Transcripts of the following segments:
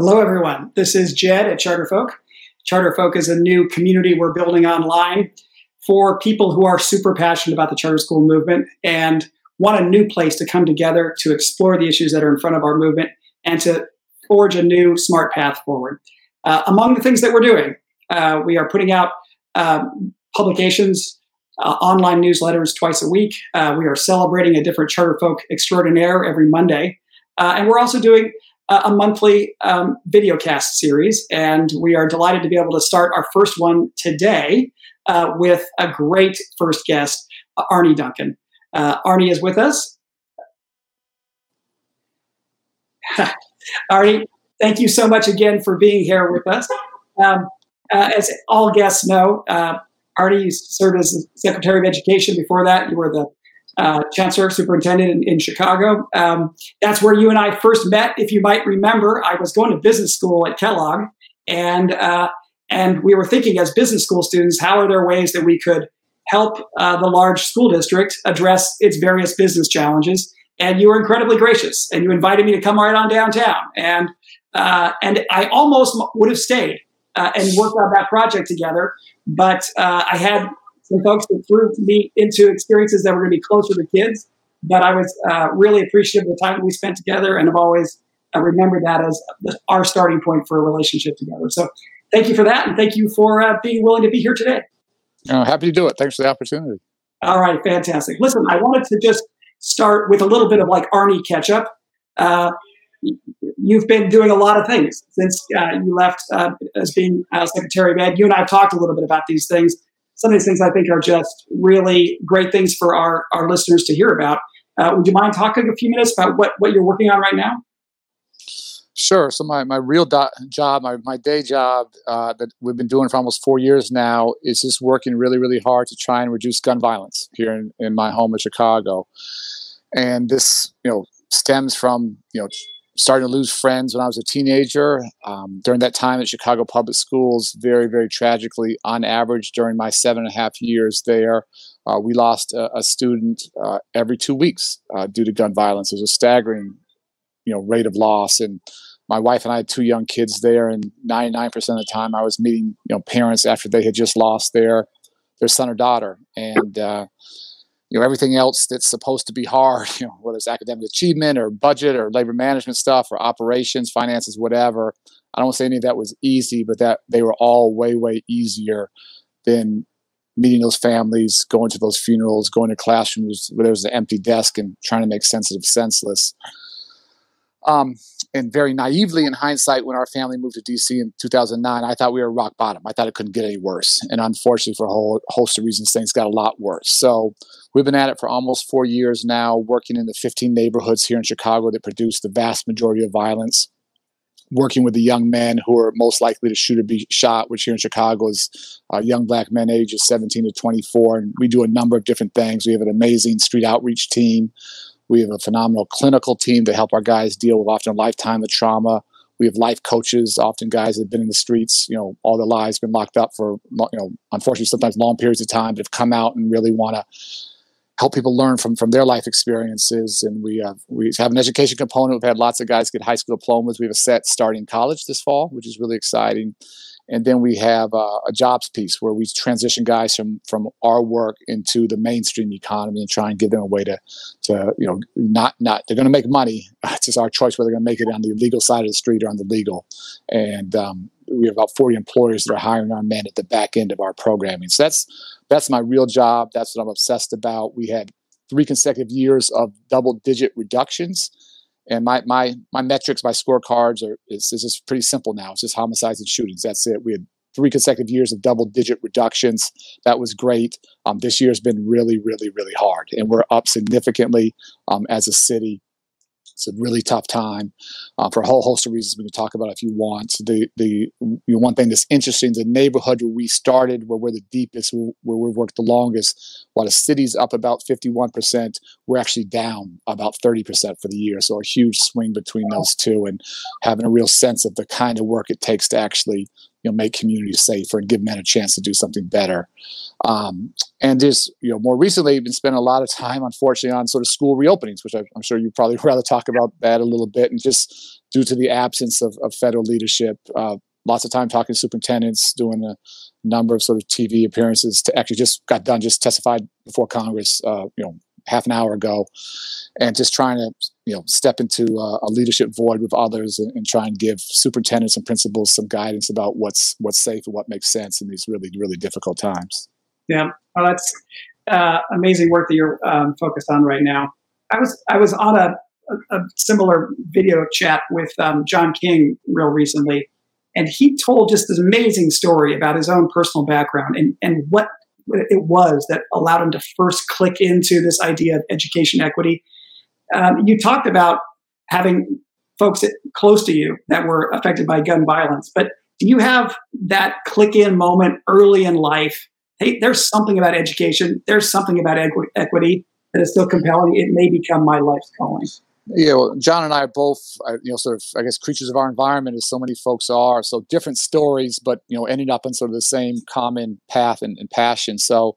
Hello, everyone. This is Jed at CharterFolk. CharterFolk is a new community we're building online for people who are super passionate about the charter school movement and want a new place to come together to explore the issues that are in front of our movement and to forge a new smart path forward. Uh, among the things that we're doing, uh, we are putting out um, publications, uh, online newsletters twice a week. Uh, we are celebrating a different CharterFolk extraordinaire every Monday. Uh, and we're also doing a monthly um, video cast series. And we are delighted to be able to start our first one today uh, with a great first guest, Arne Duncan. Arne is with us. Arne, thank you so much again for being here with us. Um, uh, as all guests know, uh, Arne served as Secretary of Education. Before that, you were the uh, Chancellor Superintendent in, in Chicago. Um, that's where you and I first met. If you might remember, I was going to business school at Kellogg, and uh, and we were thinking as business school students, how are there ways that we could help uh, the large school district address its various business challenges? And you were incredibly gracious, and you invited me to come right on downtown, and uh, and I almost would have stayed uh, and worked on that project together. But uh, I had some folks that threw me into experiences that were going to be closer to kids. But I was uh, really appreciative of the time we spent together and I've always uh, remembered that as our starting point for a relationship together. So thank you for that. And thank you for uh, being willing to be here today. Oh, happy to do it. Thanks for the opportunity. All right, fantastic. Listen, I wanted to just start with a little bit of like Arne catch up. Uh, you've been doing a lot of things since uh, you left uh, as being uh, Secretary of Ed. You and I have talked a little bit about these things. Some of these things I think are just really great things for our, our listeners to hear about. Uh, would you mind talking a few minutes about what, what you're working on right now? Sure. So my, my real do- job, my, my day job uh, that we've been doing for almost four years now is just working really, really hard to try and reduce gun violence here in, in my home of Chicago. And this, you know, stems from, you know, starting to lose friends when I was a teenager. Um, during that time at Chicago Public Schools, very, very tragically, on average, during my seven and a half years there, uh, we lost a, a student uh, every two weeks uh, due to gun violence. It was a staggering, you know, rate of loss. And my wife and I had two young kids there, and 99% of the time, I was meeting, you know, parents after they had just lost their their son or daughter, and uh, you know everything else that's supposed to be hard you know whether it's academic achievement or budget or labor management stuff or operations finances whatever i don't say any of that was easy but that they were all way way easier than meeting those families going to those funerals going to classrooms where there was an empty desk and trying to make sense of senseless. Um, and very naively in hindsight, when our family moved to DC in 2009, I thought we were rock bottom. I thought it couldn't get any worse. And unfortunately, for a whole host of reasons, things got a lot worse. So we've been at it for almost four years now, working in the 15 neighborhoods here in Chicago that produce the vast majority of violence. Working with the young men who are most likely to shoot or be shot, which here in Chicago is uh, young black men ages 17 to 24. And we do a number of different things. We have an amazing street outreach team. We have a phenomenal clinical team to help our guys deal with often a lifetime of trauma. We have life coaches, often guys that have been in the streets, you know, all their lives, been locked up for, you know, unfortunately, sometimes long periods of time, but have come out and really want to help people learn from from their life experiences. And we have we have an education component. We've had lots of guys get high school diplomas. We have a set starting college this fall, which is really exciting and then we have uh, a jobs piece where we transition guys from from our work into the mainstream economy and try and give them a way to to you know not not they're going to make money. It's just our choice whether they're going to make it on the illegal side of the street or on the legal. And um, we have about 40 employers that are hiring our men at the back end of our programming. So that's that's my real job. That's what i'm obsessed about. We had three consecutive years of double digit reductions and my my my metrics, my scorecards are is, is just pretty simple now. It's just homicides and shootings. That's it. We had three consecutive years of double digit reductions. That was great. Um, this year has been really, really, really hard, and we're up significantly um, as a city. It's a really tough time uh, for a whole host of reasons we can talk about if you want. The the you know, one thing that's interesting, the neighborhood where we started, where we're the deepest, where we've worked the longest, while the city's up about 51%, we're actually down about 30% for the year. So a huge swing between those two and having a real sense of the kind of work it takes to actually you know make communities safer and give men a chance to do something better. Um, and just you know more recently, been spending a lot of time, unfortunately, on sort of school reopenings, which I, am sure you probably rather talk about that a little bit, and just due to the absence of, of federal leadership. Uh, lots of time talking to superintendents, doing a number of sort of TV appearances. To actually just got done, just testified before Congress, uh, you know, half an hour ago, and just trying to you know step into a, a leadership void with others and, and, try and give superintendents and principals some guidance about what's what's safe and what makes sense in these really really difficult times. Yeah, well, that's uh, amazing work that you're um, focused on right now. I was I was on a, a, a similar video chat with um, John King real recently, and he told just this amazing story about his own personal background and and what it was that allowed him to first click into this idea of education equity. Um, you talked about having folks close to you that were affected by gun violence, but do you have that click in moment early in life? Hey, there's something about education, there's something about equi- equity that is still compelling. It may become my life's calling. Yeah, well, John and I are both, uh, you know, sort of, I guess, creatures of our environment, as so many folks are. So different stories, but you know, ending up in sort of the same common path and, and passion. So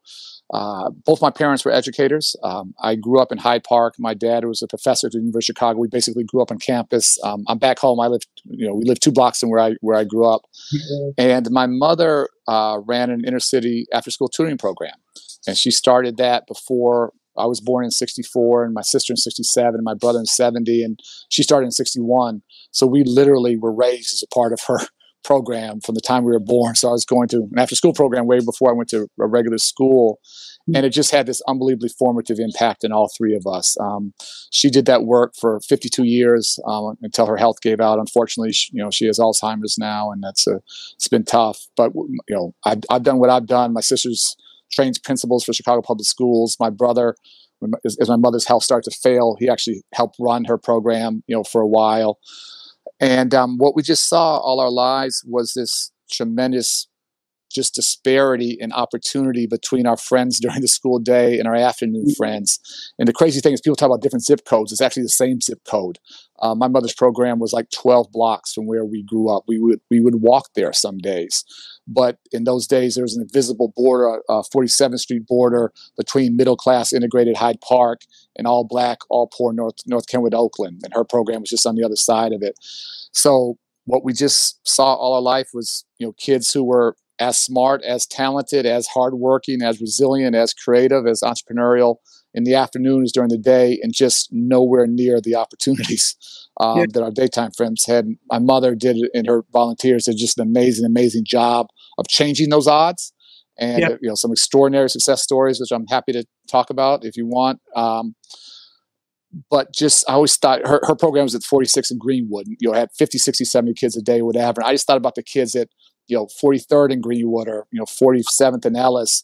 uh, both my parents were educators. Um, I grew up in Hyde Park. My dad was a professor at the University of Chicago. We basically grew up on campus. Um, I'm back home. I lived, you know, we lived two blocks from where I where I grew up. Mm-hmm. And my mother uh, ran an inner city after school tutoring program, and she started that before I was born in 64 and my sister in 67 and my brother in 70 and she started in 61. So we literally were raised as a part of her program from the time we were born. So I was going to an after school program way before I went to a regular school. Hmm. And it just had this unbelievably formative impact in all three of us. Um, she did that work for 52 years um, until her health gave out. Unfortunately, she, you know, she has Alzheimer's now, and that's a, it's been tough. But you know, I've, I've done what I've done. My sister's trains principals for Chicago Public Schools. My brother, as, as my mother's health started to fail, he actually helped run her program, you know, for a while. And um, what we just saw all our lives was this tremendous just disparity in opportunity between our friends during the school day and our afternoon mm-hmm. friends. And the crazy thing is, people talk about different zip codes. It's actually the same zip code. Uh, my mother's program was like 12 blocks from where we grew up. We would we would walk there some days, but in those days there was an invisible border, uh, 47th Street border between middle class integrated Hyde Park and all black, all poor North North Kenwood, Oakland. And her program was just on the other side of it. So what we just saw all our life was you know kids who were as smart, as talented, as hardworking, as resilient, as creative, as entrepreneurial in the afternoons during the day, and just nowhere near the opportunities um, yeah. that our daytime friends had. My mother did it in her volunteers did just an amazing, amazing job of changing those odds. And yeah. you know some extraordinary success stories, which I'm happy to talk about if you want. Um, but just I always thought her, her program was at 46 in Greenwood. And, You know, had 50, 60, 70 kids a day, whatever. And I just thought about the kids at you know 43rd in Greenwood or you know 47th in Ellis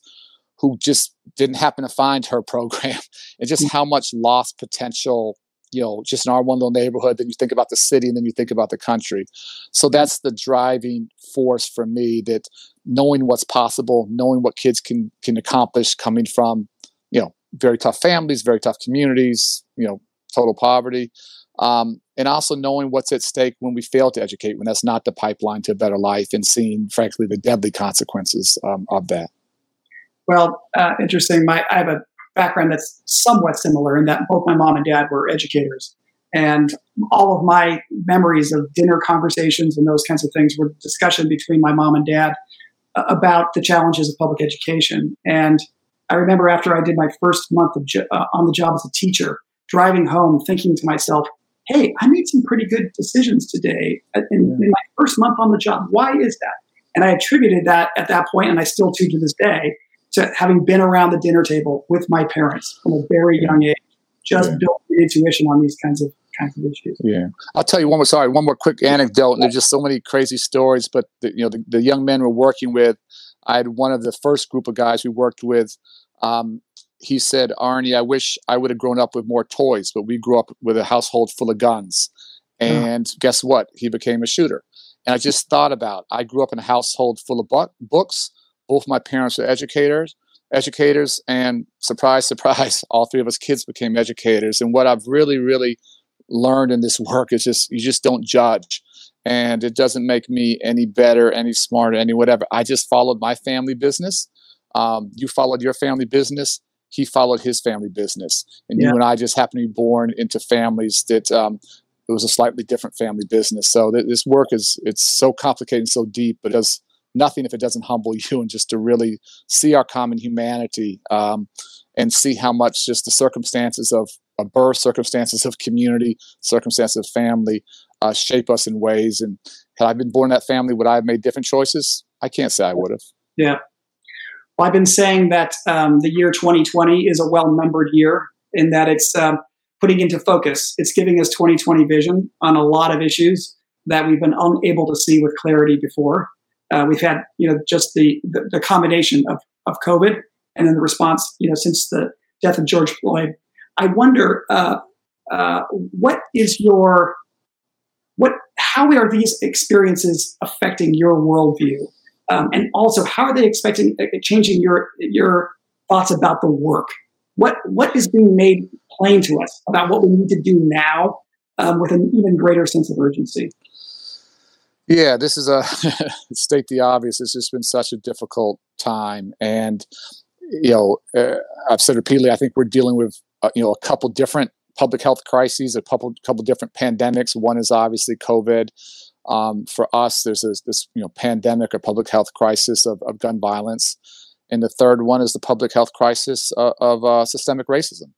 who just didn't happen to find her program and just how much lost potential you know just in our one little neighborhood then you think about the city and then you think about the country so that's the driving force for me that knowing what's possible knowing what kids can can accomplish coming from you know very tough families very tough communities you know total poverty um, and also knowing what's at stake when we fail to educate, when that's not the pipeline to a better life, and seeing, frankly, the deadly consequences um, of that. Well, uh, interesting. My, I have a background that's somewhat similar in that both my mom and dad were educators. And all of my memories of dinner conversations and those kinds of things were discussion between my mom and dad uh, about the challenges of public education. And I remember after I did my first month of jo- uh, on the job as a teacher, driving home thinking to myself, hey, I made some pretty good decisions today in, in, my first month on the job. Why is that? And I attributed that at that point, and I still do to this day, to having been around the dinner table with my parents from a very young age, just yeah. built intuition on these kinds of kinds of issues. Yeah, I'll tell you one more. Sorry, one more quick anecdote. And there's just so many crazy stories, but the, you know, the, the young men we're working with. I had one of the first group of guys we worked with. Um, he said, Arne, I wish I would have grown up with more toys, but we grew up with a household full of guns. And mm. guess what? He became a shooter. And I just thought about I grew up in a household full of bu- books. Both my parents were educators, educators, and surprise, surprise, all three of us kids became educators. And what I've really, really learned in this work is just you just don't judge. And it doesn't make me any better any smarter any whatever. I just followed my family business. Um, you followed your family business he followed his family business. And yeah. you and i just happen to be born into families that um, it was a slightly different family business. So th- this work is it's so complicated and so deep but it does nothing if it doesn't humble you and just to really see our common humanity um, and see how much just the circumstances of a birth, circumstances of community, circumstances of family uh, shape us in ways. And had I been born in that family, would I have made different choices? I can't say I would have. Yeah. Well, I've been saying that um, the year 2020 is a well numbered year in that it's um, putting into focus. It's giving us 2020 vision on a lot of issues that we've been unable to see with clarity before. Uh, we've had, you know, just the, the, the combination of, of COVID and then the response, you know, since the death of George Floyd I wonder uh, uh, what is your what how are these experiences affecting your worldview, um, and also how are they expecting uh, changing your your thoughts about the work? What what is being made plain to us about what we need to do now um, with an even greater sense of urgency? Yeah, this is a state the obvious. It's just been such a difficult time, and you know, uh, I've said repeatedly. I think we're dealing with uh, you know a couple different public health crises, a couple couple different pandemics. One is obviously COVID. Um, for us, there's this, this, you know pandemic or public health crisis of, of, gun violence, and the third one is the public health crisis uh, of uh, systemic racism,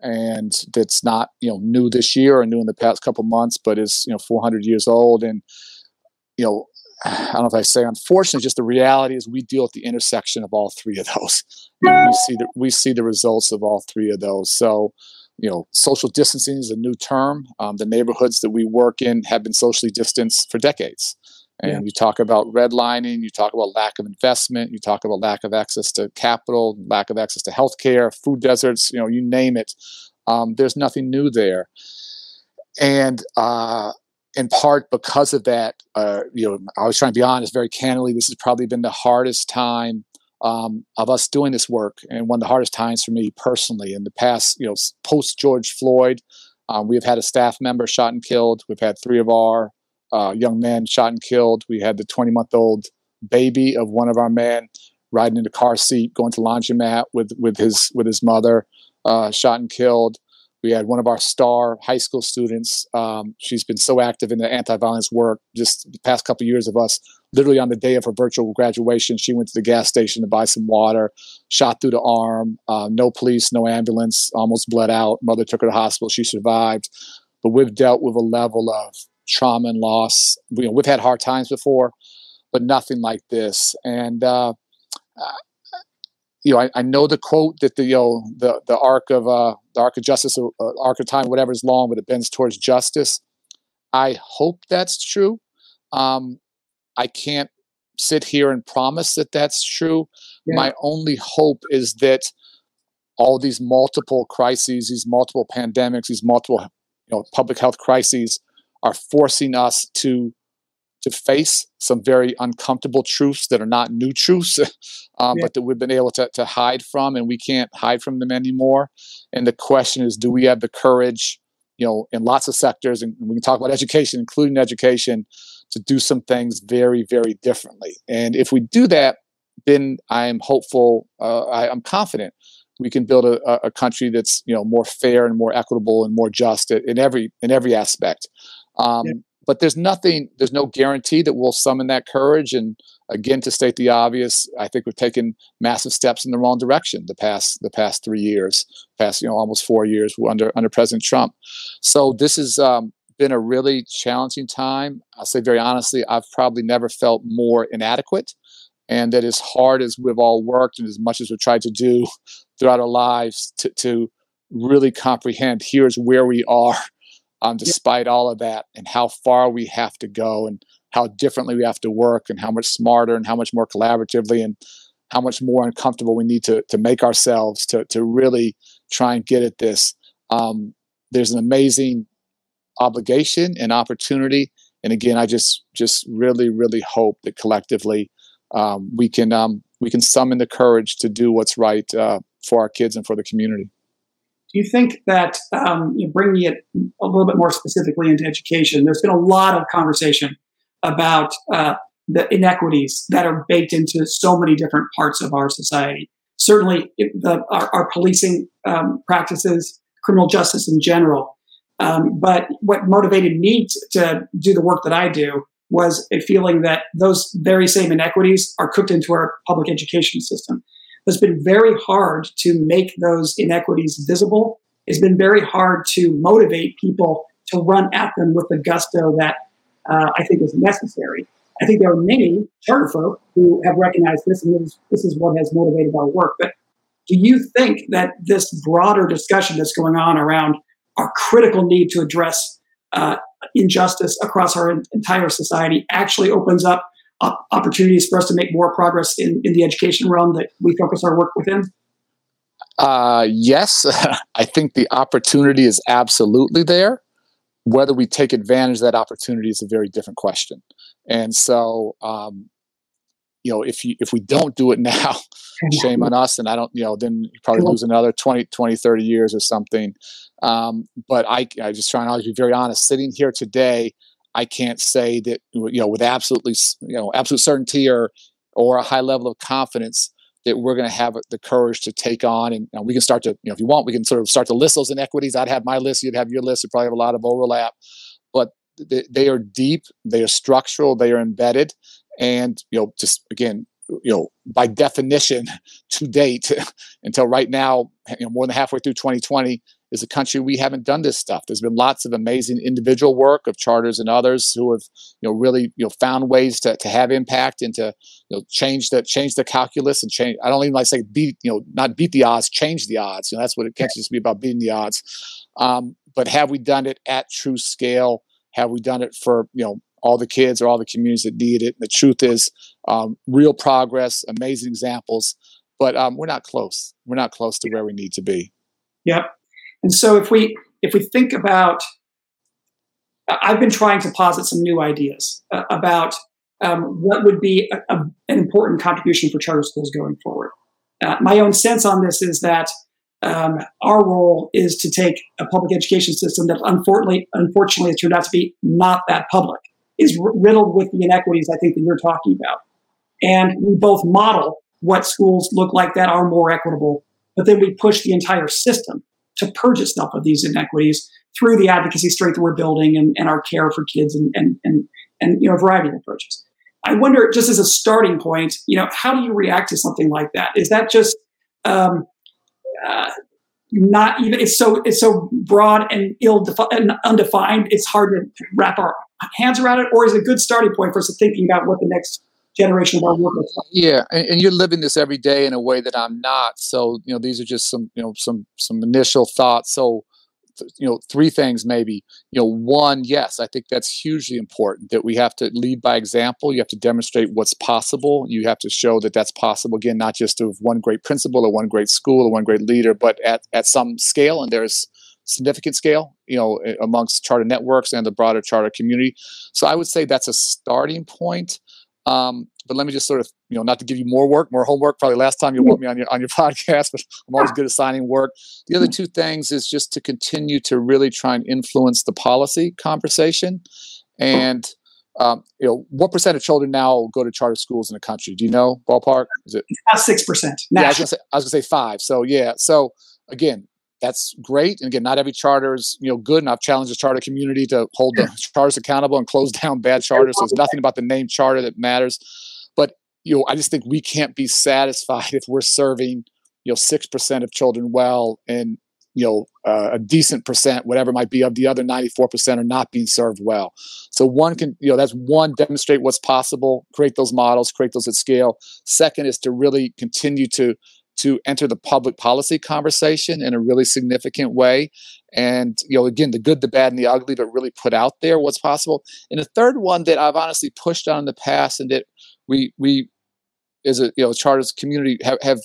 and that's not you know new this year or new in the past couple months, but is you know 400 years old, and you know I don't know if I say unfortunately, just the reality is we deal at the intersection of all three of those. we see the we see the results of all three of those. So, you know, social distancing is a new term. Um, the neighborhoods that we work in have been socially distanced for decades. And yeah. you talk about redlining, you talk about lack of investment, you talk about lack of access to capital, lack of access to healthcare, food deserts, you know, you name it. Um, there's nothing new there. And uh, in part because of that, uh, you know, I was trying to be honest, very candidly, this has probably been the hardest time um, of us doing this work, and one of the hardest times for me personally. In the past, you know, post George Floyd, um, we have had a staff member shot and killed. We've had three of our uh, young men shot and killed. We had the 20 month old baby of one of our men riding in the car seat, going to laundromat with with his with his mother, uh, shot and killed. We had one of our star high school students. Um, she's been so active in the anti-violence work. Just the past couple of years of us, literally on the day of her virtual graduation, she went to the gas station to buy some water, shot through the arm. Uh, no police, no ambulance, almost bled out. Mother took her to hospital. She survived. But we've dealt with a level of trauma and loss. We, have had hard times before, but nothing like this. And uh, you know, I, I, know the quote that the you know the the arc of uh, the arc of justice, uh, arc of time, whatever is long, but it bends towards justice. I hope that's true. Um, I can't sit here and promise that that's true. Yeah. My only hope is that all these multiple crises, these multiple pandemics, these multiple you know public health crises are forcing us to to face some very uncomfortable truths that are not new truths, um, yeah. but that we've been able to, to hide from, and we can't hide from them anymore. And the question is, do we have the courage, you know, in lots of sectors, and we can talk about education, including education, to do some things very, very differently. And if we do that, then I'm hopeful, uh, I, am confident we can build a, a, country that's you know more fair and more equitable and more just in every in every aspect. Um, yeah but there's nothing there's no guarantee that we'll summon that courage. And again to state the obvious i think we've taken massive steps in the wrong direction the past the past three years past you know almost four years under under president trump. So this has um, been a really challenging time. I'll say very honestly i've probably never felt more inadequate. And that as hard as we've all worked and as much as we've tried to do throughout our lives to, to really comprehend here's where we are um, despite all of that and how far we have to go and how differently we have to work and how much smarter and how much more collaboratively and how much more uncomfortable we need to, to make ourselves to, to really try and get at this. Um, there's an amazing obligation and opportunity. And again, I just just really, really hope that collectively um, we can um, we can summon the courage to do what's right uh, for our kids and for the community. Do you think that um, you know, bringing it a little bit more specifically into education, there's been a lot of conversation about uh, the inequities that are baked into so many different parts of our society. Certainly, the, our, our policing um, practices, criminal justice in general. Um, but what motivated me to, to do the work that I do was a feeling that those very same inequities are cooked into our public education system. It's been very hard to make those inequities visible. It's been very hard to motivate people to run at them with the gusto that uh, I think is necessary. I think there are many charter folk who have recognized this, and this, this is what has motivated our work. But do you think that this broader discussion that's going on around our critical need to address uh, injustice across our entire society actually opens up opportunities for us to make more progress in, in the education realm that we focus our work within? Uh, yes, I think the opportunity is absolutely there. Whether we take advantage of that opportunity is a very different question. And so, um, you know, if you, if we don't do it now, shame on us. And I don't, you know, then you probably lose another 20, 20, 30 years or something. Um, but I, I just try and always be very honest. Sitting here today, I can't say that you know with absolutely you know absolute certainty or or a high level of confidence that we're going to have the courage to take on and, and we can start to you know if you want we can sort of start to list those inequities. I'd have my list, you'd have your list. You probably have a lot of overlap, but they, they are deep, they are structural, they are embedded, and you know just again you know by definition to date until right now you know more than halfway through 2020 is a country we haven't done this stuff. There's been lots of amazing individual work of charters and others who have you know really you know found ways to, to have impact and to you know change the change the calculus and change. I don't even like say beat you know not beat the odds, change the odds. You know that's what it can't just be about beating the odds. Um, but have we done it at true scale? Have we done it for you know all the kids or all the communities that need it? And the truth is, um, real progress, amazing examples, but um, we're not close. We're not close to where we need to be. Yep. And so if we if we think about, I've been trying to posit some new ideas uh, about um, what would be a, a, an important contribution for charter schools going forward. Uh, my own sense on this is that um, our role is to take a public education system that unfortunately, unfortunately, turned out to be not that public, is riddled with the inequities I think that you're talking about. And we both model what schools look like that are more equitable, but then we push the entire system to purge itself of these inequities through the advocacy strength we're building and, and our care for kids and, and, and, and, you know, a variety of approaches. I wonder, just as a starting point, you know, how do you react to something like that? Is that just um, uh, not even? It's so it's so broad and ill and undefined. It's hard to wrap our hands around it. Or is it a good starting point for us to thinking about what the next generation of our workers. Yeah, and, and, you're living this every day in a way that I'm not. So you know, these are just some you know some some initial thoughts. So you know, three things maybe. You know, one, yes, I think that's hugely important that we have to lead by example. You have to demonstrate what's possible. You have to show that that's possible. Again, not just of one great principal or one great school or one great leader, but at at some scale. And there's significant scale, you know, amongst charter networks and the broader charter community. So I would say that's a starting point. Um, but let me just sort of, you know, not to give you more work, more homework. Probably last time you want me on your on your podcast, but I'm always good at signing work. The other two things is just to continue to really try and influence the policy conversation, and um, you know, what percent of children now go to charter schools in the country? Do you know ballpark? Is it about six percent? Yeah, I was, say, I was gonna say five. So yeah, so again, that's great. And again, not every charter is you know good. And I've challenged the charter community to hold the charters accountable and close down bad charters. So it's nothing about the name charter that matters. But you know, I just think we can't be satisfied if we're serving you know six percent of children well and you know uh, a decent percent whatever might be of the other 94% are not being served well so one can you know that's one demonstrate what's possible create those models create those at scale second is to really continue to to enter the public policy conversation in a really significant way. And you know again the good the bad and the ugly but really put out there what's possible. And the third one that i've honestly pushed on in the past and that we we as a you know charters community have, have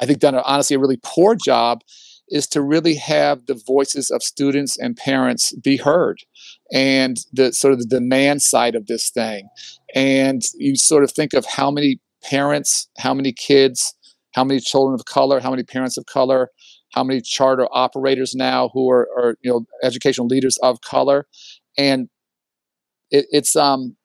i think done honestly a really poor job is to really have the voices of students and parents be heard and the sort of the demand side of this thing. And you sort of think of how many parents how many kids how many children of color, how many parents of color, how many charter operators now who are, are you know educational leaders of color, and it, it's um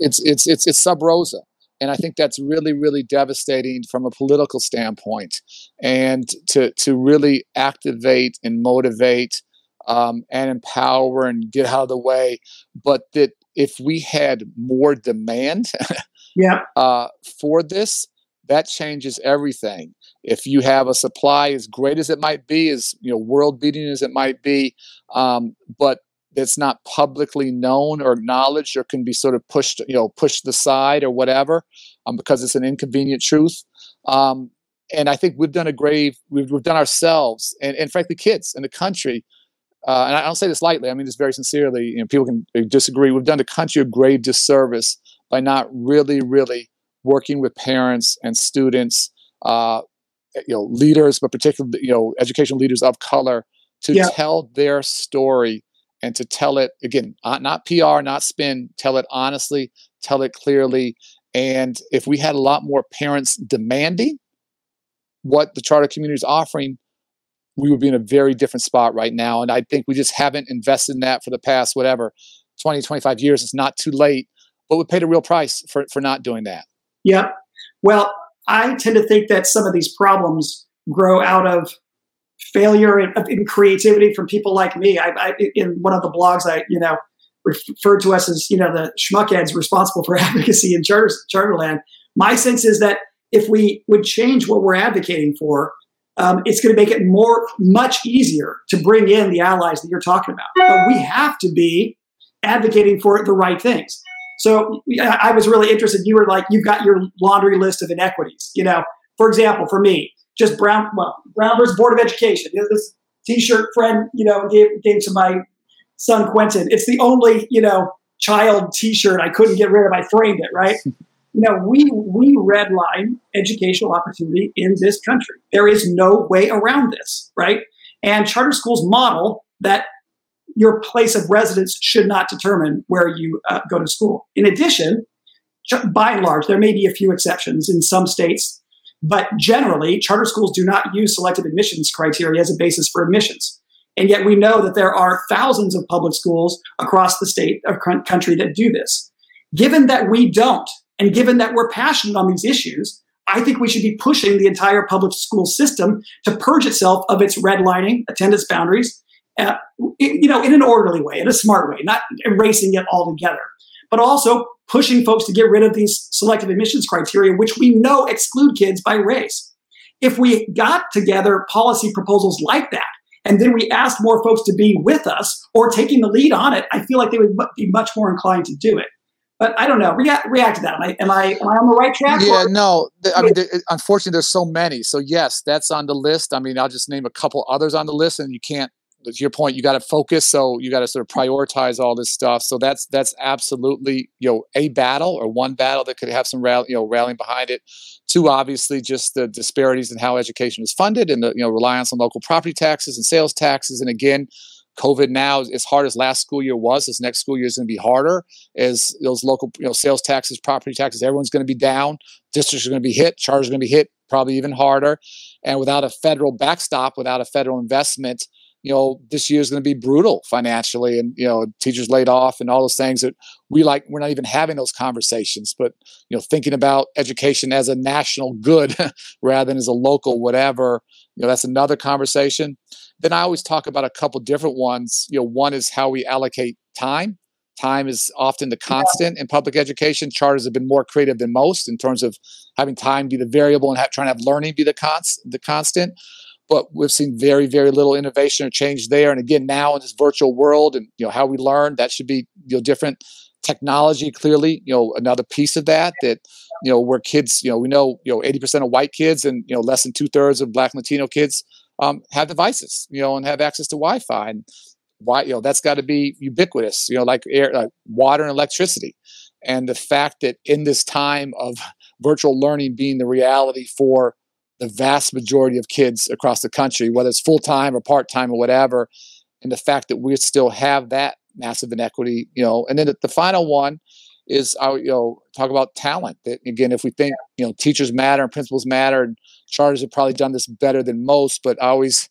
it's it's it's it's sub rosa. And I think that's really, really devastating from a political standpoint. And to to really activate and motivate um, and empower and get out of the way, but that if we had more demand, yeah, uh, for this, that changes everything. If you have a supply as great as it might be, as you know, world beating as it might be, um, but that's not publicly known or acknowledged or can be sort of pushed you know pushed aside or whatever um, because it's an inconvenient truth um, and i think we've done a grave we've, we've done ourselves and, and frankly kids in the country uh, and i don't say this lightly i mean this very sincerely you know people can disagree we've done the country a grave disservice by not really really working with parents and students uh, you know leaders but particularly you know educational leaders of color to yeah. tell their story and to tell it again, uh, not PR, not spin, tell it honestly, tell it clearly. And if we had a lot more parents demanding what the charter community is offering, we would be in a very different spot right now. And I think we just haven't invested in that for the past, whatever, 20, 25 years. It's not too late, but we paid a real price for, for not doing that. Yeah. Well, I tend to think that some of these problems grow out of failure in, in creativity from people like me. I, I, in one of the blogs, I you know referred to us as you know the schmuckheads responsible for advocacy in charter, Charterland. My sense is that if we would change what we're advocating for, um, it's going to make it more much easier to bring in the allies that you're talking about. But we have to be advocating for the right things. So I was really interested. You were like, you've got your laundry list of inequities. You know, for example, for me, just Brown, well, Brown versus Board of Education. You know, this T-shirt friend, you know, gave gave to my son Quentin. It's the only, you know, child T-shirt I couldn't get rid of. I framed it, right? you know, we we redline educational opportunity in this country. There is no way around this, right? And charter schools model that your place of residence should not determine where you uh, go to school. In addition, by and large, there may be a few exceptions in some states but generally, charter schools do not use selective admissions criteria as a basis for admissions. And yet we know that there are thousands of public schools across the state of country that do this. Given that we don't, and given that we're passionate on these issues, I think we should be pushing the entire public school system to purge itself of its redlining, attendance boundaries, uh, you know, in an orderly way, in a smart way, not erasing it altogether, but also pushing folks to get rid of these selective admissions criteria, which we know exclude kids by race. If we got together policy proposals like that, and then we asked more folks to be with us or taking the lead on it, I feel like they would be much more inclined to do it. But I don't know. React, react to that. Am I, am I, am I on the right track? Yeah, or? no. I mean, unfortunately, there's so many. So yes, that's on the list. I mean, I'll just name a couple others on the list, and you can't to your point, you got to focus. So you got to sort of prioritize all this stuff. So that's that's absolutely you know a battle or one battle that could have some rally, you know rallying behind it. Two, obviously, just the disparities in how education is funded and the you know reliance on local property taxes and sales taxes. And again, COVID now, as hard as last school year was, this next school year is going to be harder as those local you know sales taxes, property taxes, everyone's going to be down. Districts are going to be hit. Charters are going to be hit probably even harder. And without a federal backstop, without a federal investment, you know, this year is going to be brutal financially and, you know, teachers laid off and all those things that we like, we're not even having those conversations, but, you know, thinking about education as a national good rather than as a local whatever, you know, that's another conversation. Then I always talk about a couple different ones. You know, one is how we allocate time. Time is often the constant yeah. in public education. Charters have been more creative than most in terms of having time be the variable and have, trying to have learning be the, const, the constant but we've seen very very little innovation or change there and again now in this virtual world and you know how we learn that should be you know different technology clearly you know another piece of that that you know where kids you know we know you know 80% of white kids and you know less than two-thirds of black latino kids um, have devices you know and have access to wi-fi and why you know that's got to be ubiquitous you know like air like water and electricity and the fact that in this time of virtual learning being the reality for the vast majority of kids across the country, whether it's full time or part time or whatever, and the fact that we still have that massive inequity, you know. And then the, the final one is I you know talk about talent. That again, if we think you know teachers matter and principals matter, and charters have probably done this better than most, but I always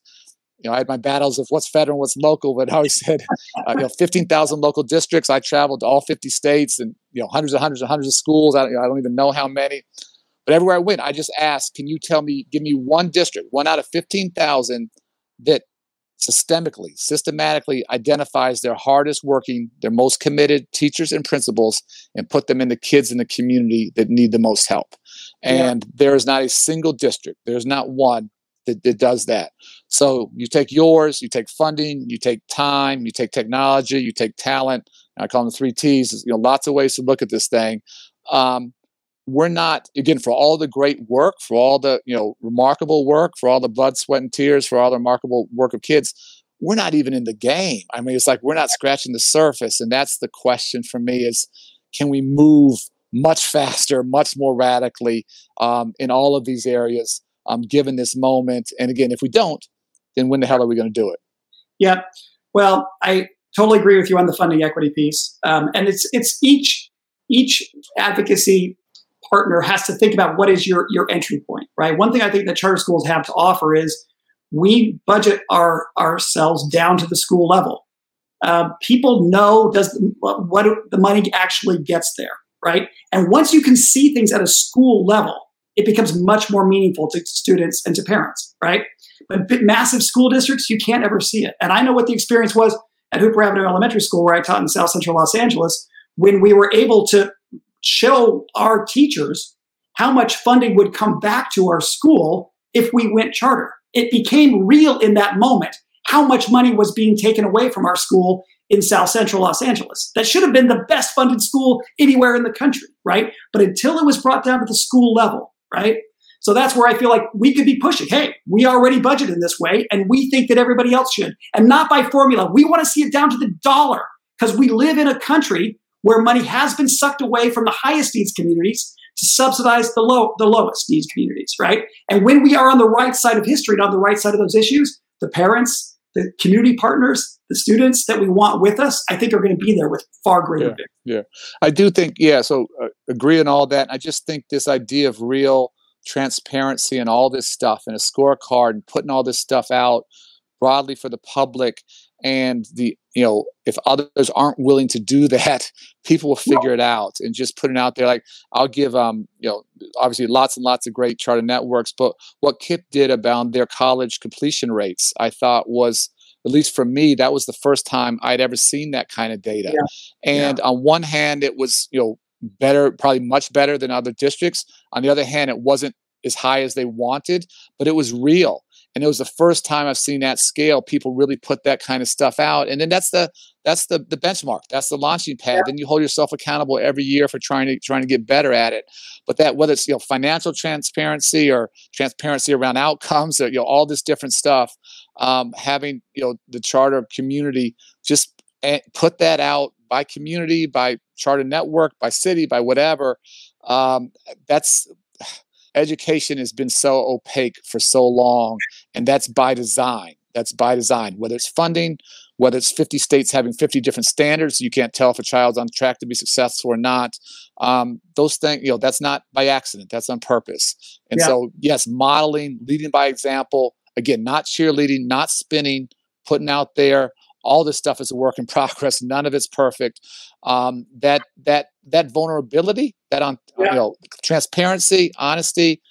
you know, I had my battles of what's federal, what's local, but I always said, uh, you know, 15,000 local districts. I traveled to all 50 states and, you know, hundreds and hundreds and hundreds of schools. I, you know, I don't even know how many. But everywhere I went, I just asked, can you tell me, give me one district, one out of 15,000 that systemically, systematically identifies their hardest working, their most committed teachers and principals and put them in the kids in the community that need the most help. And yeah. there is not a single district, there's not one that, that does that. So you take yours, you take funding, you take time, you take technology, you take talent. I call them the three T's. You know, lots of ways to look at this thing. Um, we're not again for all the great work for all the you know remarkable work for all the blood sweat and tears for all the remarkable work of kids we're not even in the game. I mean it's like we're not scratching the surface and that's the question for me is can we move much faster much more radically um, in all of these areas um, given this moment? And again if we don't then when the hell are we going to do it? Yeah well i totally agree with you on the funding equity piece. Um, and it's it's each each advocacy partner has to think about what is your your entry point, right? One thing I think that charter schools have to offer is we budget our ourselves down to the school level. Uh, people know does what, what the money actually gets there, right? And once you can see things at a school level, it becomes much more meaningful to students and to parents, right? But massive school districts, you can't ever see it. And I know what the experience was at Hooper Avenue Elementary School, where I taught in South Central Los Angeles, when we were able to show our teachers how much funding would come back to our school if we went charter. It became real in that moment how much money was being taken away from our school in South Central Los Angeles. That should have been the best funded school anywhere in the country, right? But until it was brought down to the school level, right? So that's where I feel like we could be pushing. Hey, we already budget in this way, and we think that everybody else should, and not by formula. We want to see it down to the dollar because we live in a country where money has been sucked away from the highest needs communities to subsidize the low the lowest needs communities, right? And when we are on the right side of history and on the right side of those issues, the parents, the community partners, the students that we want with us, I think are going to be there with far greater. Yeah, yeah. I do think yeah. So uh, agree on all that. I just think this idea of real transparency and all this stuff and a scorecard and putting all this stuff out broadly for the public and the you know if others aren't willing to do that people will figure it out and just put it out there like i'll give um you know obviously lots and lots of great charter networks but what KIPP did about their college completion rates i thought was at least for me that was the first time i'd ever seen that kind of data yeah. and yeah. on one hand it was you know better probably much better than other districts on the other hand it wasn't as high as they wanted but it was real and it was the first time I've seen that scale. People really put that kind of stuff out, and then that's the that's the the benchmark. That's the launching pad. Yeah. Then you hold yourself accountable every year for trying to trying to get better at it. But that whether it's you know financial transparency or transparency around outcomes, or you know all this different stuff, um, having you know the charter community just put that out by community, by charter network, by city, by whatever. Um, that's education has been so opaque for so long, and that's by design. That's by design. Whether it's funding, whether it's 50 states having 50 different standards, you can't tell if a child's on track to be successful or not. Um, those things, you know, that's not by accident. That's on purpose. And yeah. so, yes, modeling, leading by example. Again, not cheerleading, not spinning, putting out there all this stuff is a work in progress none of it's perfect um, that that that vulnerability that on yeah. you know transparency honesty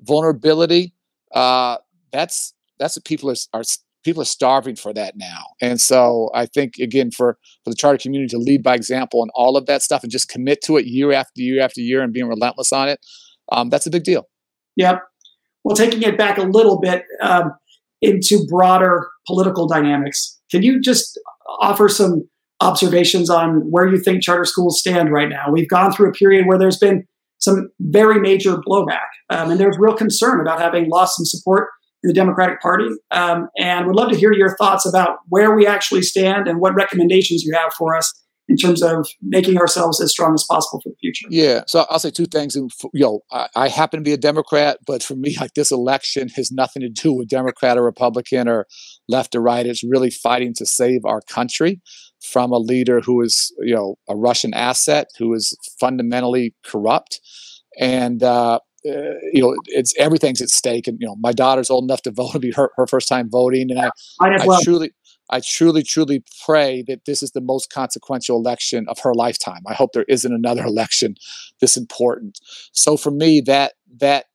vulnerability uh, that's that's what people are, are people are starving for that now and so i think again for for the charter community to lead by example and all of that stuff and just commit to it year after year after year and being relentless on it um, that's a big deal yep well taking it back a little bit um, into broader political dynamics can you just offer some observations on where you think charter schools stand right now? We've gone through a period where there's been some very major blowback, um, and there's real concern about having lost some support in the Democratic Party. Um, and would love to hear your thoughts about where we actually stand and what recommendations you have for us in terms of making ourselves as strong as possible for the future. Yeah. So I'll say two things. And you know, I, I, happen to be a Democrat, but for me, like this election has nothing to do with Democrat or Republican or left or right. It's really fighting to save our country from a leader who is, you know, a Russian asset, who is fundamentally corrupt, and uh, uh, you know, it's everything's at stake. And you know, my daughter's old enough to vote; it'll be her, her first time voting, and I, I, well. I truly, I truly, truly pray that this is the most consequential election of her lifetime. I hope there isn't another election this important. So for me, that that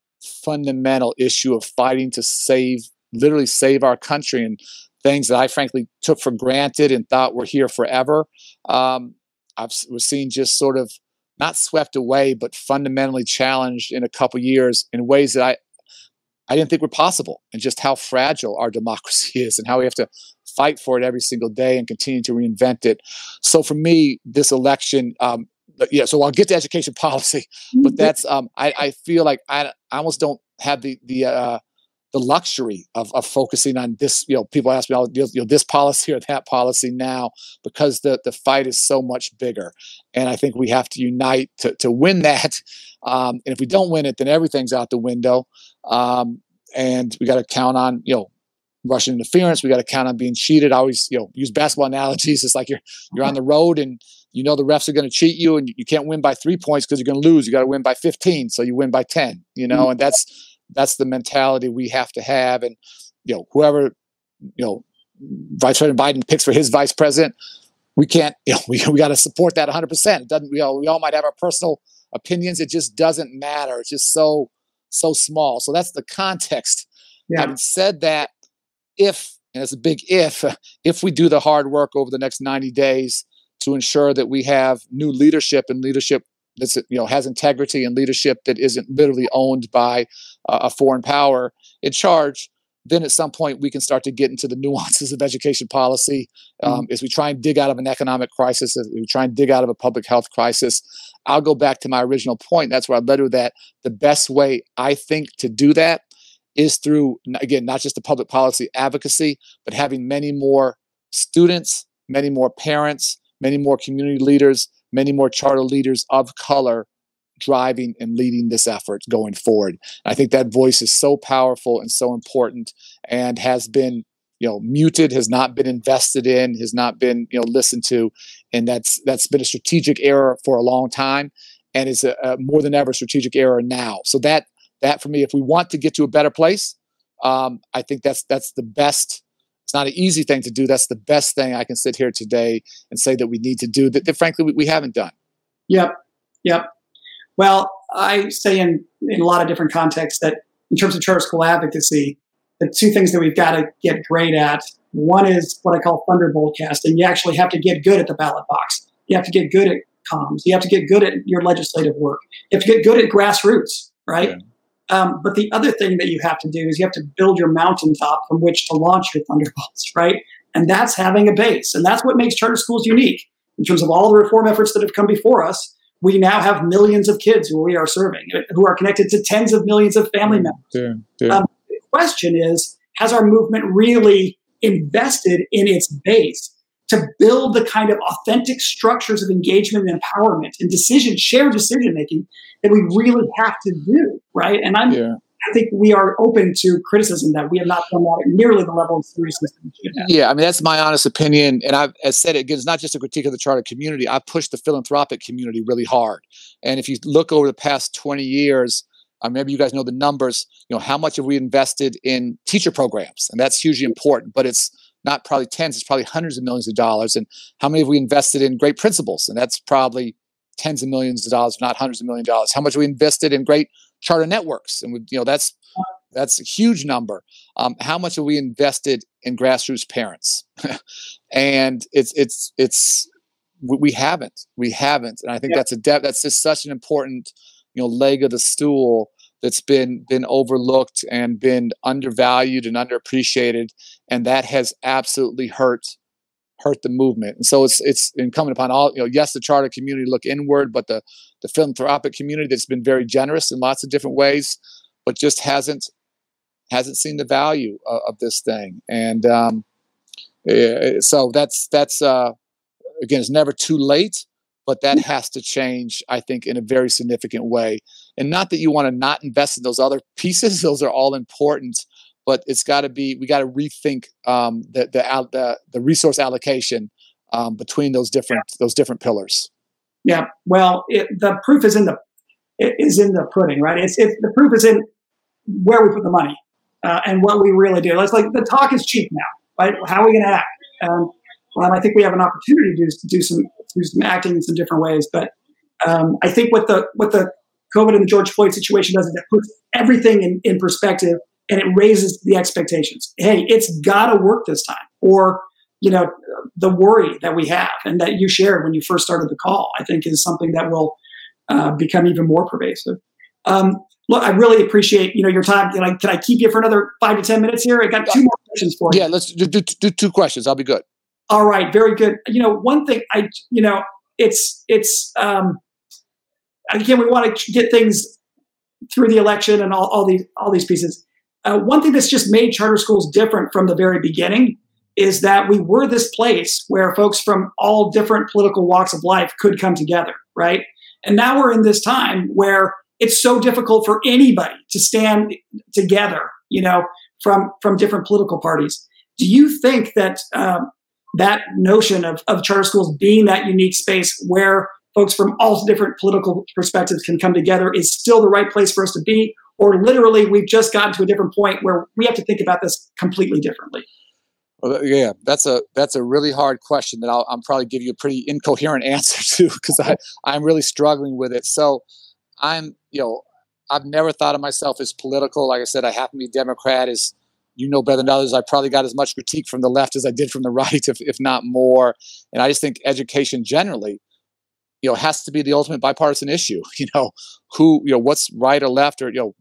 fundamental issue of fighting to save, literally save our country, and things that I frankly took for granted and thought were here forever, um, I've was seen just sort of not swept away, but fundamentally challenged in a couple years in ways that I I didn't think we were possible, and just how fragile our democracy is, and how we have to fight for it every single day and continue to reinvent it. So for me, this election, um, yeah. So I'll get to education policy, but mm-hmm. that's um, I, I feel like I, I almost don't have the the uh, the luxury of, of focusing on this. You know, people ask me, oh, you know, this policy or that policy now because the the fight is so much bigger, and I think we have to unite to to win that. Um, and if we don't win it, then everything's out the window. Um, and we got to count on you know Russian interference. We got to count on being cheated. I always you know use basketball analogies. It's like you're you're on the road and you know the refs are going to cheat you and you can't win by three points because you're going to lose. You got to win by 15, so you win by 10. You know, and that's that's the mentality we have to have. And you know, whoever you know, Vice President Biden picks for his vice president, we can't. You know, we we got to support that 100. percent It doesn't. We all we all might have our personal opinions. It just doesn't matter. It's just so so small. So that's the context. Yeah. Having said that, if and it's a big if if we do the hard work over the next 90 days to ensure that we have new leadership and leadership that's you know has integrity and leadership that isn't literally owned by uh, a foreign power in charge then at some point we can start to get into the nuances of education policy um, mm-hmm. as we try and dig out of an economic crisis as we try and dig out of a public health crisis. I'll go back to my original point. That's where i led with that. The best way i think to do that is through again not just the public policy advocacy but having many more students many more parents many more community leaders many more charter leaders of color driving and leading this effort going forward. I think that voice is so powerful and so important and has been you know muted has not been invested in has not been you know listened to and that's that's been a strategic error for a long time and is a, a more than ever strategic error now so that that for me if we want to get to a better place um, i think that's that's the best it's not an easy thing to do. That's the best thing I can sit here today and say that we need to do that, that frankly, we, we haven't done. Yep. Yep. Well, I say in, in a lot of different contexts that in terms of charter school advocacy, the two things that we've got to get great at one is what I call thunderbolt casting. You actually have to get good at the ballot box. You have to get good at comms. You have to get good at your legislative work. You have to get good at grassroots, right? Yeah. Um, but the other thing that you have to do is you have to build your mountaintop from which to launch your thunderbolts, right? And that's having a base. And that's what makes charter schools unique in terms of all the reform efforts that have come before us. We now have millions of kids who we are serving, who are connected to tens of millions of family members. Yeah, yeah. Um, the question is Has our movement really invested in its base to build the kind of authentic structures of engagement and empowerment and decision, shared decision making that we really have to do, right? And I'm, yeah. I think we are open to criticism that we have not done that at nearly the level of seriousness that we should have. Yeah, I mean that's my honest opinion, and I've said it again. It's not just a critique of the charter community. I push the philanthropic community really hard, and if you look over the past twenty years. Uh, maybe you guys know the numbers. You know how much have we invested in teacher programs, and that's hugely important. But it's not probably tens, it's probably hundreds of millions of dollars. And how many have we invested in great principals? And that's probably tens of millions of dollars, not hundreds of million dollars. How much we invested in great charter networks? And we, you know, that's that's a huge number. Um, how much have we invested in grassroots parents? and it's it's it's we haven't we haven't and i think yeah. that's a de- that's just such an important you know leg of the stool that's been been overlooked and been undervalued and underappreciated, and that has absolutely hurt hurt the movement. And so it's it's incumbent upon all you know. Yes, the charter community look inward, but the the philanthropic community that's been very generous in lots of different ways, but just hasn't hasn't seen the value of, of this thing. And um, so that's that's uh, again, it's never too late, but that has to change, I think, in a very significant way. And not that you want to not invest in those other pieces; those are all important. But it's got to be we got to rethink um, the, the the the resource allocation um, between those different those different pillars. Yeah, well, it, the proof is in the is in the pudding, right? It's it, the proof is in where we put the money uh, and what we really do. It's like the talk is cheap now, right? How are we going to act? Um, well, I think we have an opportunity to do, to do some some acting in some different ways. But um, I think what the what the COVID and the George Floyd situation does is it puts everything in, in perspective and it raises the expectations. Hey, it's got to work this time, or you know, the worry that we have and that you shared when you first started the call, I think is something that will uh, become even more pervasive. Um, look, I really appreciate you know your time. Can I can I keep you for another five to ten minutes here? I got two more questions for you. Yeah, let's do, do, do two questions. I'll be good. All right, very good. You know, one thing I you know it's it's um, again we want to get things through the election and all, all these all these pieces. Uh, one thing that's just made charter schools different from the very beginning is that we were this place where folks from all different political walks of life could come together, right? And now we're in this time where it's so difficult for anybody to stand together, you know, from from different political parties. Do you think that um, that notion of, of charter schools being that unique space where folks from all different political perspectives can come together is still the right place for us to be, or literally we've just gotten to a different point where we have to think about this completely differently? Well, yeah, that's a that's a really hard question that I'll, I'll probably give you a pretty incoherent answer to because I I'm really struggling with it. So I'm you know I've never thought of myself as political. Like I said, I happen to be Democrat. As you know better than others, I probably got as much critique from the left as I did from the right, if if not more. And I just think education generally, you know, has to be the ultimate bipartisan issue. You know, who you know what's right or left or you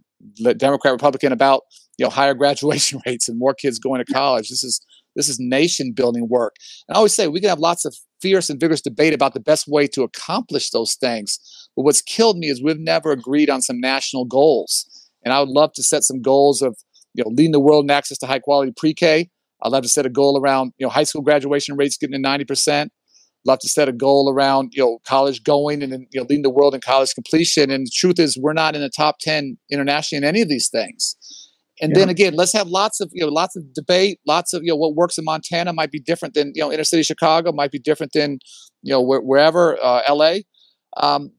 know Democrat Republican about you know higher graduation rates and more kids going to college. This is this is nation building work. And I always say we can have lots of fierce and vigorous debate about the best way to accomplish those things. But what's killed me is we've never agreed on some national goals. And I would love to set some goals of you know leading the world in access to high quality pre-K. I'd love to set a goal around you know high school graduation rates getting to 90%. Love to set a goal around you know college going and you know leading the world in college completion. And the truth is, we're not in the top 10 internationally in any of these things. And yeah. then again, let's have lots of you know lots of debate. Lots of you know what works in Montana might be different than you know inner city Chicago, might be different than you know wh- wherever uh, L.A. Um,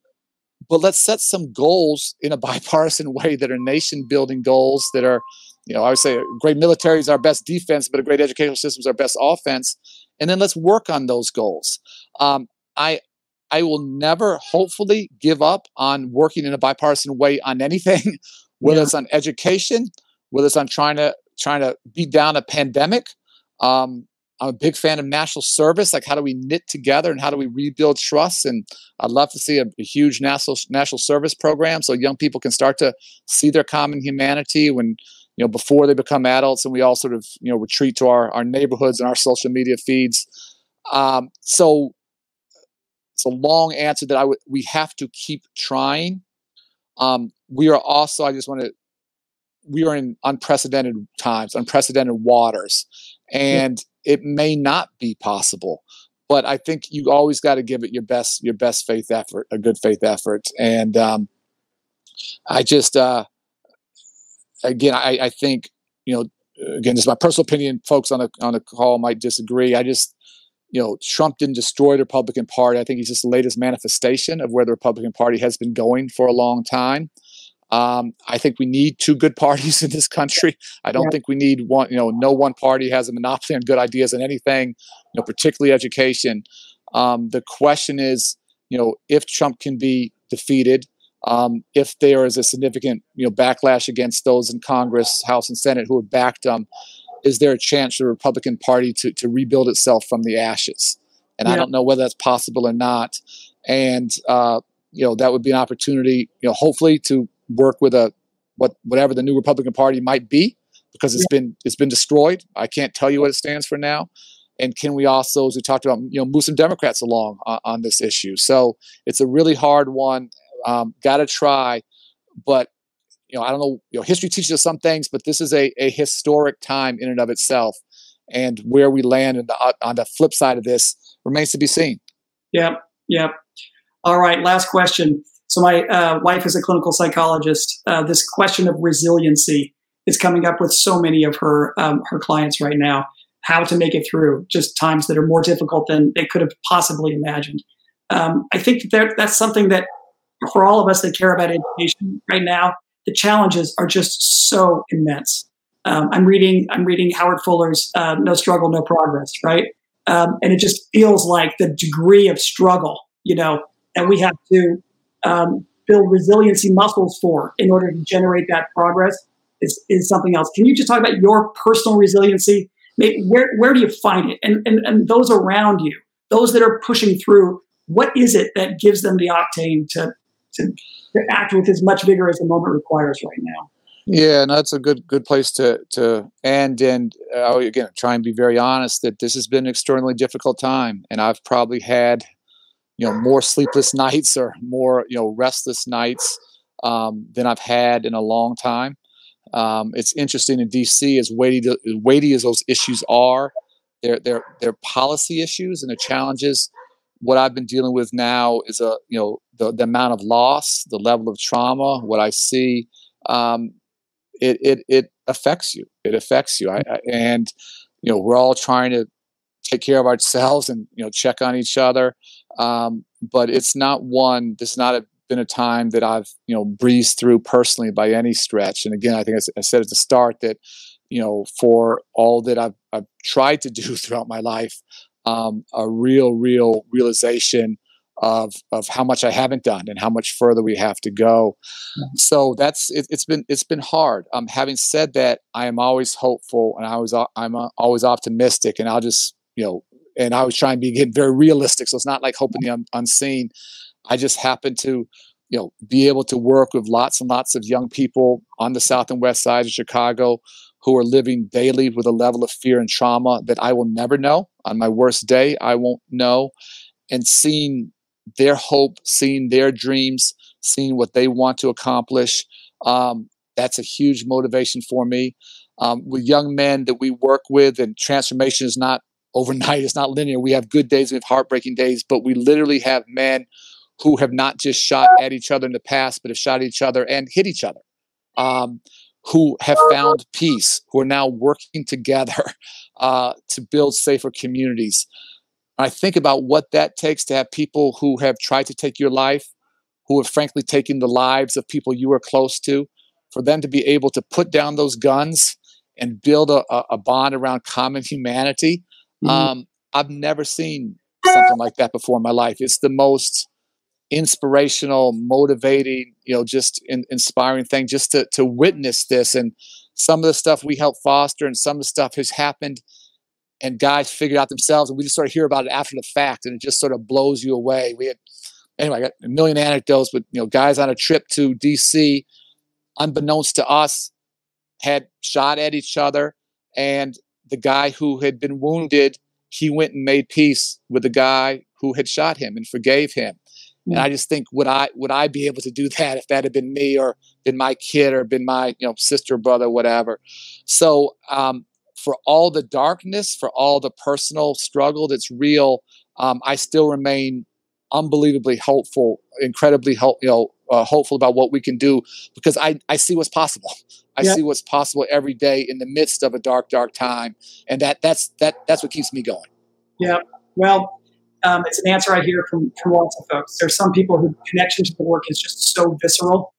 but let's set some goals in a bipartisan way that are nation building goals that are you know i would say a great military is our best defense but a great educational system is our best offense and then let's work on those goals um, i i will never hopefully give up on working in a bipartisan way on anything whether yeah. it's on education whether it's on trying to trying to beat down a pandemic. Um, I'm a big fan of national service. Like, how do we knit together and how do we rebuild trust? And I'd love to see a, a, huge national national service program so young people can start to see their common humanity when you know before they become adults, and we all sort of you know retreat to our our neighborhoods and our social media feeds. Um, so it's a long answer that I would we have to keep trying. Um, we are also. I just want to we are in unprecedented times, unprecedented waters, and yeah. It may not be possible. But I think you always got to give it your best, your best faith effort, a good faith effort. And um, I just, uh, again, I, I think you know, again, this is my personal opinion. Folks on a on the call might disagree. I just, you know, Trump didn't destroy the Republican Party. I think he's just the latest manifestation of where the Republican Party has been going for a long time. Um, I think we need two good parties in this country. I don't yeah. think we need one. You know, no one party has a monopoly on good ideas in anything. You know, particularly education. Um, the question is, you know, if Trump can be defeated, um, if there is a significant, you know, backlash against those in Congress, House, and Senate who have backed him, is there a chance for the Republican Party to to rebuild itself from the ashes? And yeah. I don't know whether that's possible or not. And uh, you know, that would be an opportunity, you know, hopefully to work with a what whatever the new Republican Party might be because it's yeah. been it's been destroyed. I can't tell you what it stands for now. And can we also, as we talked about, you know, move some Democrats along on, on this issue? So it's a really hard one. Um, Got to try, but you know, I don't know. You know, history teaches us some things, but this is a, a historic time in and of itself. And where we land on the, on the flip side of this remains to be seen. Yep. Yep. All right. Last question. So my uh, wife is a clinical psychologist. Uh, this question of resiliency is coming up with so many of her um, her clients right now. How to make it through just times that are more difficult than they could have possibly imagined. Um, I think that that's something that for all of us that care about education right now, the challenges are just so immense. Um, I'm reading I'm reading Howard Fuller's uh, No Struggle, No Progress, right? Um, and it just feels like the degree of struggle, you know, that we have to um, build resiliency muscles for in order to generate that progress is, is something else. Can you just talk about your personal resiliency? Maybe where, where do you find it? And, and, and those around you, those that are pushing through, what is it that gives them the octane to, to, to act with as much vigor as the moment requires right now? Yeah, and that's a good good place to to end. And uh, again, try and be very honest that this has been an extraordinarily difficult time, and I've probably had you know more sleepless nights or more you know restless nights um, than I've had in a long time. Um, it's interesting in DC as weighty as weighty as those issues are, they're they're they're policy issues and the challenges. What I've been dealing with now is a you know the, the amount of loss, the level of trauma, what I see. Um, it it it affects you. It affects you. I, I, and you know we're all trying to take care of ourselves and you know check on each other. Um, but it's not one. This not a, been a time that I've you know breezed through personally by any stretch. And again, I think I, I said at the start that you know for all that I've, I've tried to do throughout my life, um, a real, real realization of of how much I haven't done and how much further we have to go. Mm-hmm. So that's it, has been it's been hard. Um, having said that, I am always hopeful and I was I'm uh, always optimistic, and I'll just you know, and I was trying to be get very realistic. So it's not like hoping the un- unseen. I just happen to you know be able to work with lots and lots of young people on the south and west side of Chicago who are living daily with a level of fear and trauma that I will never know. On my worst day, I won't know. And seeing their hope, seeing their dreams, seeing what they want to accomplish. Um, that's a huge motivation for me. Um, with young men that we work with, and transformation is not overnight, it's not linear. We have good days, we have heartbreaking days, but we literally have men who have not just shot at each other in the past, but have shot each other and hit each other. Um, who have found peace, who are now working together uh, to build safer communities. I think about what that takes to have people who have tried to take your life, who have frankly taken the lives of people you were close to, for them to be able to put down those guns and build a, a bond around common humanity. Mm-hmm. Um, I've never seen something like that before in my life. It's the most inspirational, motivating, you know, just in, inspiring thing just to, to witness this. And some of the stuff we help foster and some of the stuff has happened and guys figured out themselves and we just sort of hear about it after the fact and it just sort of blows you away we had anyway i got a million anecdotes but you know guys on a trip to dc unbeknownst to us had shot at each other and the guy who had been wounded he went and made peace with the guy who had shot him and forgave him. And i just think would i would i be able to do that if that had been me or been my kid or been my you know sister brother whatever? So um, for all the darkness, for all the personal struggle that's real, um, I still remain unbelievably hopeful, incredibly hope, you know, uh, hopeful about what we can do because I, I see what's possible. I yeah. see what's possible every day in the midst of a dark, dark time, and that that's that that's what keeps me going. Yeah, well, um, it's an answer I hear from from lots of folks. There's some people whose connection to the work is just so visceral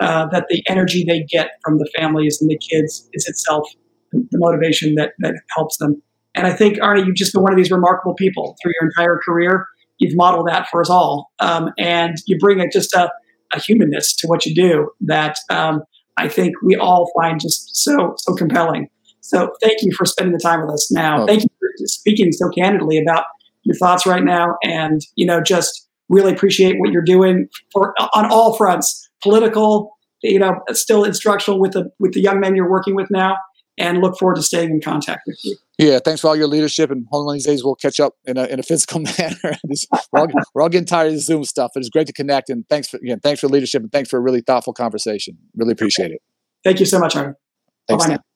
uh, that the energy they get from the families and the kids is itself the motivation that, that helps them. And I think, Arne, you've just been one of these remarkable people through your entire career. You've modeled that for us all. Um, and you bring it just a, a, humanness to what you do that um, I think we all find just so, so compelling. So thank you for spending the time with us now. Oh. Thank you for speaking so candidly about your thoughts right now. And, you know, just really appreciate what you're doing for on all fronts, political, you know, still instructional with the, with the young men you're working with now and look forward to staying in contact with you. Yeah, thanks for all your leadership. And one of these days we'll catch up in a, in a physical manner. we're, all, we're all getting tired of the Zoom stuff, but it's great to connect. And thanks for again, thanks for leadership and thanks for a really thoughtful conversation. Really appreciate it. Thank you so much, Arne. Thanks. Bye now.